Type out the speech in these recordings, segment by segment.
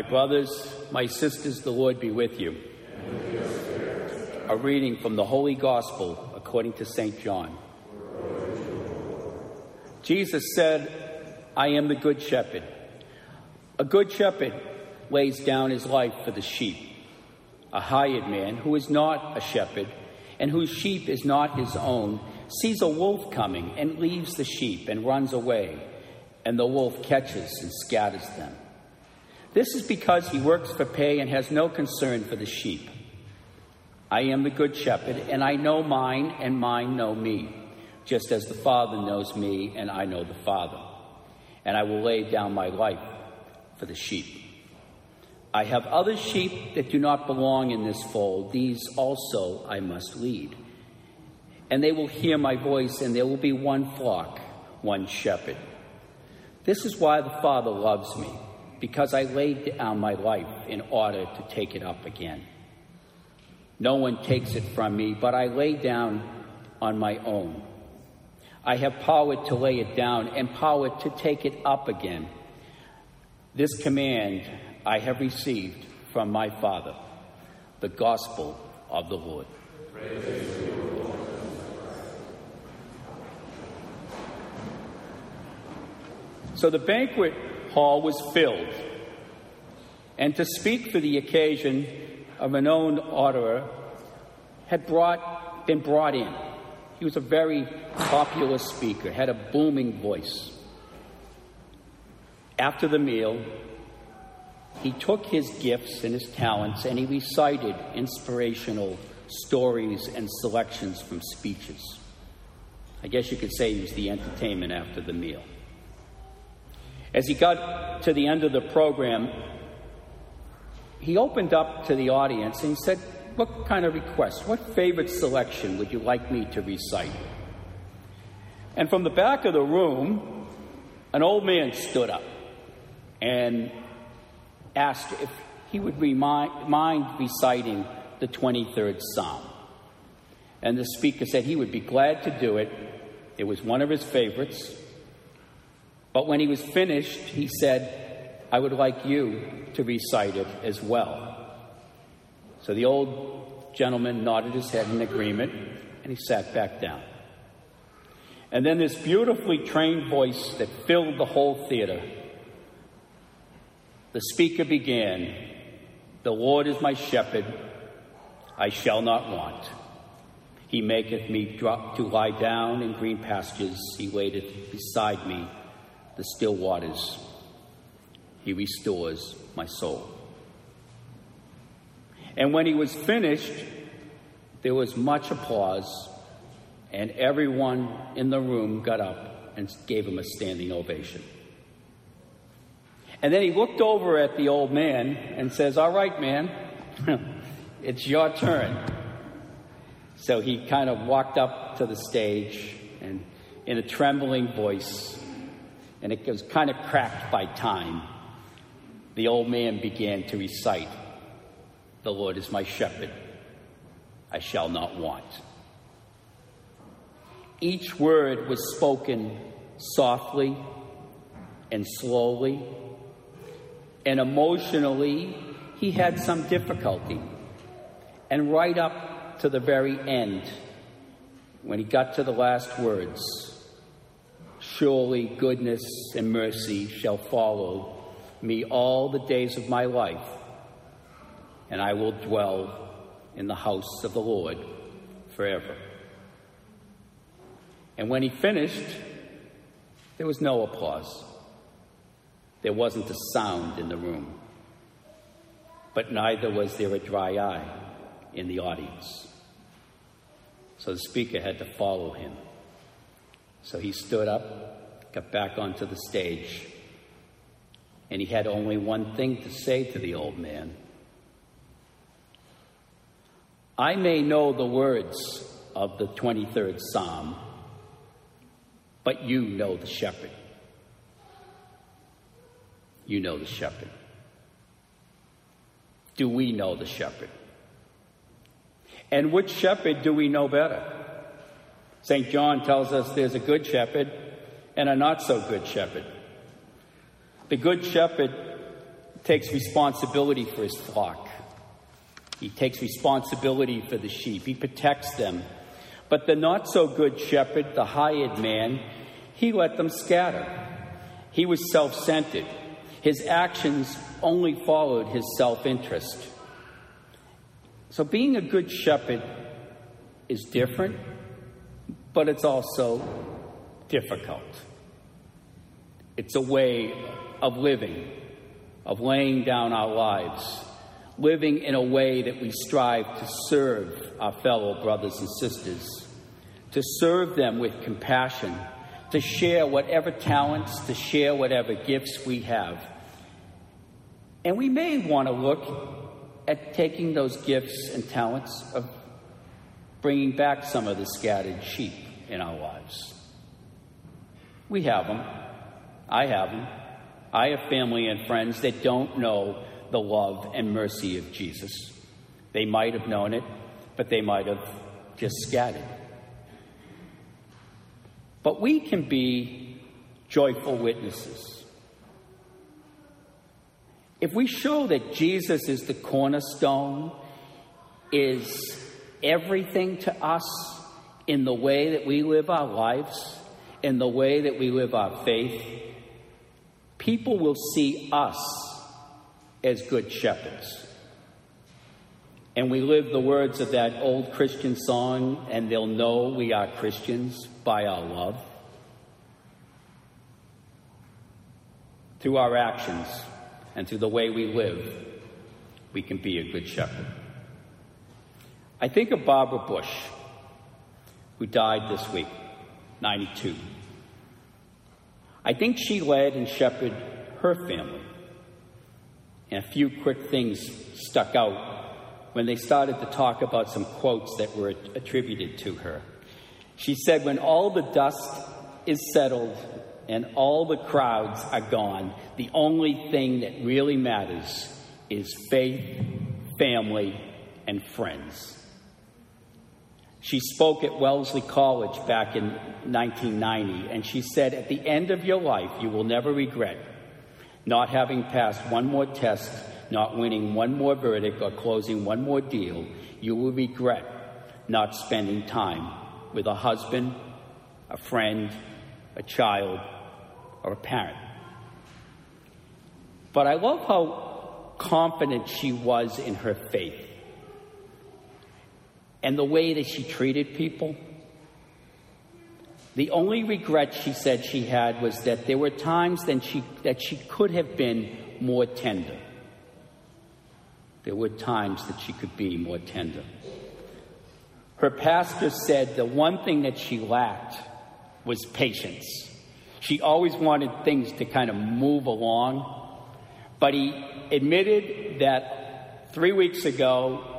My brothers, my sisters, the Lord be with you. A reading from the Holy Gospel according to St. John. Jesus said, I am the good shepherd. A good shepherd lays down his life for the sheep. A hired man who is not a shepherd and whose sheep is not his own sees a wolf coming and leaves the sheep and runs away, and the wolf catches and scatters them. This is because he works for pay and has no concern for the sheep. I am the good shepherd, and I know mine, and mine know me, just as the Father knows me, and I know the Father. And I will lay down my life for the sheep. I have other sheep that do not belong in this fold. These also I must lead. And they will hear my voice, and there will be one flock, one shepherd. This is why the Father loves me because I laid down my life in order to take it up again. No one takes it from me, but I lay down on my own. I have power to lay it down and power to take it up again. This command I have received from my Father, the gospel of the Lord. So the banquet hall was filled. And to speak for the occasion, a renowned orator had brought, been brought in. He was a very popular speaker, had a booming voice. After the meal, he took his gifts and his talents and he recited inspirational stories and selections from speeches. I guess you could say he was the entertainment after the meal. As he got to the end of the program, he opened up to the audience and he said, What kind of request, what favorite selection would you like me to recite? And from the back of the room, an old man stood up and asked if he would remind, mind reciting the 23rd Psalm. And the speaker said he would be glad to do it. It was one of his favorites. But when he was finished, he said, I would like you to recite it as well. So the old gentleman nodded his head in agreement and he sat back down. And then this beautifully trained voice that filled the whole theater. The speaker began, The Lord is my shepherd, I shall not want. He maketh me drop to lie down in green pastures, he wadeth beside me the still waters. He restores my soul. And when he was finished, there was much applause, and everyone in the room got up and gave him a standing ovation. And then he looked over at the old man and says, All right, man, it's your turn. So he kind of walked up to the stage and, in a trembling voice, and it was kind of cracked by time, the old man began to recite, The Lord is my shepherd, I shall not want. Each word was spoken softly and slowly, and emotionally, he had some difficulty. And right up to the very end, when he got to the last words, Surely goodness and mercy shall follow me all the days of my life, and I will dwell in the house of the Lord forever. And when he finished, there was no applause. There wasn't a sound in the room. But neither was there a dry eye in the audience. So the speaker had to follow him. So he stood up, got back onto the stage, and he had only one thing to say to the old man I may know the words of the 23rd Psalm, but you know the shepherd. You know the shepherd. Do we know the shepherd? And which shepherd do we know better? St. John tells us there's a good shepherd and a not so good shepherd. The good shepherd takes responsibility for his flock. He takes responsibility for the sheep. He protects them. But the not so good shepherd, the hired man, he let them scatter. He was self centered. His actions only followed his self interest. So, being a good shepherd is different, but it's also difficult. It's a way of living, of laying down our lives, living in a way that we strive to serve our fellow brothers and sisters, to serve them with compassion, to share whatever talents, to share whatever gifts we have. And we may want to look at taking those gifts and talents of bringing back some of the scattered sheep in our lives. We have them. I have them. I have family and friends that don't know the love and mercy of Jesus. They might have known it, but they might have just scattered. But we can be joyful witnesses. If we show that Jesus is the cornerstone, is everything to us in the way that we live our lives, in the way that we live our faith, people will see us as good shepherds. And we live the words of that old Christian song, and they'll know we are Christians by our love. Through our actions and through the way we live, we can be a good shepherd. I think of Barbara Bush, who died this week, 92. I think she led and shepherded her family. And a few quick things stuck out when they started to talk about some quotes that were attributed to her. She said, When all the dust is settled and all the crowds are gone, the only thing that really matters is faith, family, and friends. She spoke at Wellesley College back in 1990, and she said, At the end of your life, you will never regret not having passed one more test, not winning one more verdict, or closing one more deal. You will regret not spending time with a husband, a friend, a child, or a parent. But I love how confident she was in her faith and the way that she treated people. The only regret she said she had was that there were times that she, that she could have been more tender. There were times that she could be more tender. Her pastor said the one thing that she lacked was patience. She always wanted things to kind of move along, but he admitted that three weeks ago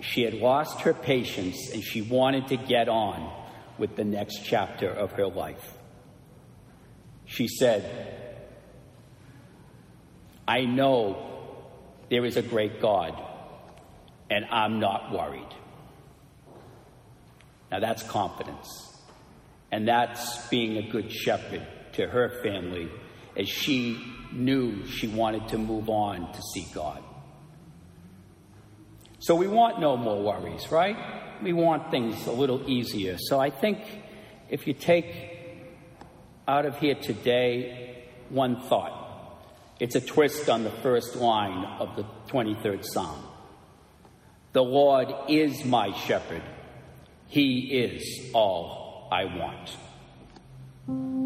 she had lost her patience and she wanted to get on with the next chapter of her life. She said, I know there is a great God, and I'm not worried. Now that's confidence. And that's being a good shepherd to her family as she knew she wanted to move on to see God. So we want no more worries, right? We want things a little easier. So I think if you take out of here today one thought, it's a twist on the first line of the 23rd Psalm. The Lord is my shepherd. He is all I want.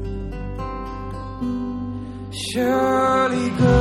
Surely goodness,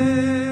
name.